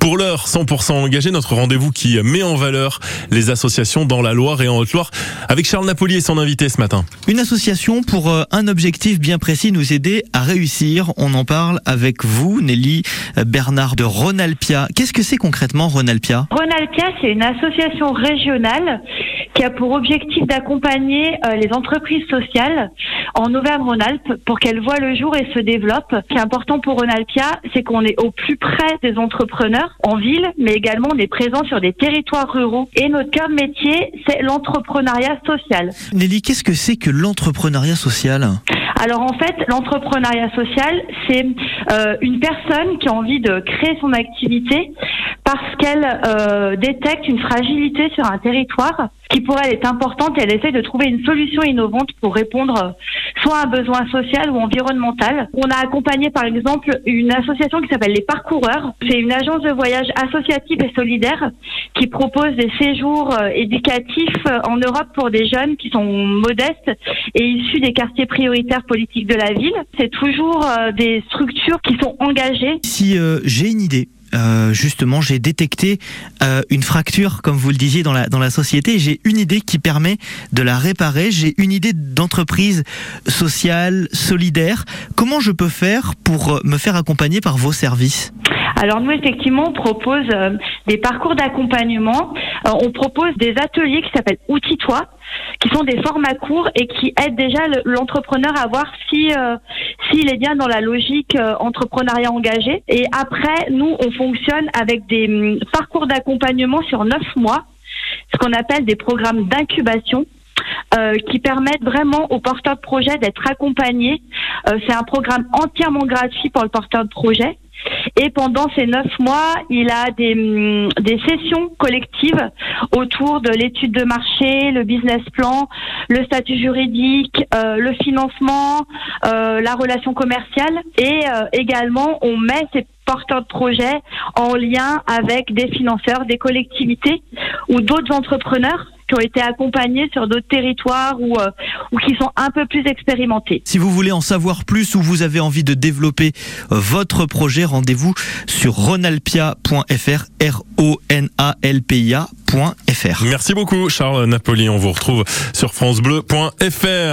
Pour l'heure, 100% engagé, notre rendez-vous qui met en valeur les associations dans la Loire et en Haute-Loire avec Charles Napoli et son invité ce matin. Une association pour euh, un objectif bien précis, nous aider à réussir. On en parle avec vous, Nelly Bernard de Ronalpia. Qu'est-ce que c'est concrètement Ronalpia? Ronalpia, c'est une association régionale qui a pour objectif d'accompagner euh, les entreprises sociales en Auvergne-Rhône-Alpes pour qu'elles voient le jour et se développent. Ce qui est important pour Ronalpia, c'est qu'on est au plus près des entrepreneurs en ville, mais également on est présent sur des territoires ruraux. Et notre cœur de métier, c'est l'entrepreneuriat social. Nelly, qu'est-ce que c'est que l'entrepreneuriat social? Alors en fait, l'entrepreneuriat social, c'est euh, une personne qui a envie de créer son activité parce qu'elle euh, détecte une fragilité sur un territoire qui pour elle est importante et elle essaie de trouver une solution innovante pour répondre soit à un besoin social ou environnemental. On a accompagné par exemple une association qui s'appelle les Parcoureurs. C'est une agence de voyage associative et solidaire qui propose des séjours euh, éducatifs euh, en Europe pour des jeunes qui sont modestes et issus des quartiers prioritaires politiques de la ville. C'est toujours euh, des structures qui sont engagées. Si j'ai une idée, euh, justement, j'ai détecté euh, une fracture, comme vous le disiez, dans la, dans la société. J'ai une idée qui permet de la réparer. J'ai une idée d'entreprise sociale, solidaire. Comment je peux faire pour euh, me faire accompagner par vos services? Alors nous effectivement on propose des parcours d'accompagnement. on propose des ateliers qui s'appellent Outils-toi, qui sont des formats courts et qui aident déjà l'entrepreneur à voir si s'il est bien dans la logique euh, entrepreneuriat engagé. Et après, nous, on fonctionne avec des hum, parcours d'accompagnement sur neuf mois, ce qu'on appelle des programmes d'incubation. Euh, qui permettent vraiment aux porteurs de projet d'être accompagnés. Euh, c'est un programme entièrement gratuit pour le porteur de projet. Et pendant ces neuf mois, il a des, hum, des sessions collectives autour de l'étude de marché, le business plan, le statut juridique, euh, le financement, euh, la relation commerciale. Et euh, également, on met ces porteurs de projets en lien avec des financeurs, des collectivités ou d'autres entrepreneurs qui ont été accompagnés sur d'autres territoires ou, euh, ou qui sont un peu plus expérimentés. Si vous voulez en savoir plus ou vous avez envie de développer euh, votre projet, rendez-vous sur ronalpia.fr, R-O-N-A-L-P-I-A.fr. Merci beaucoup Charles Napoli, on vous retrouve sur francebleu.fr.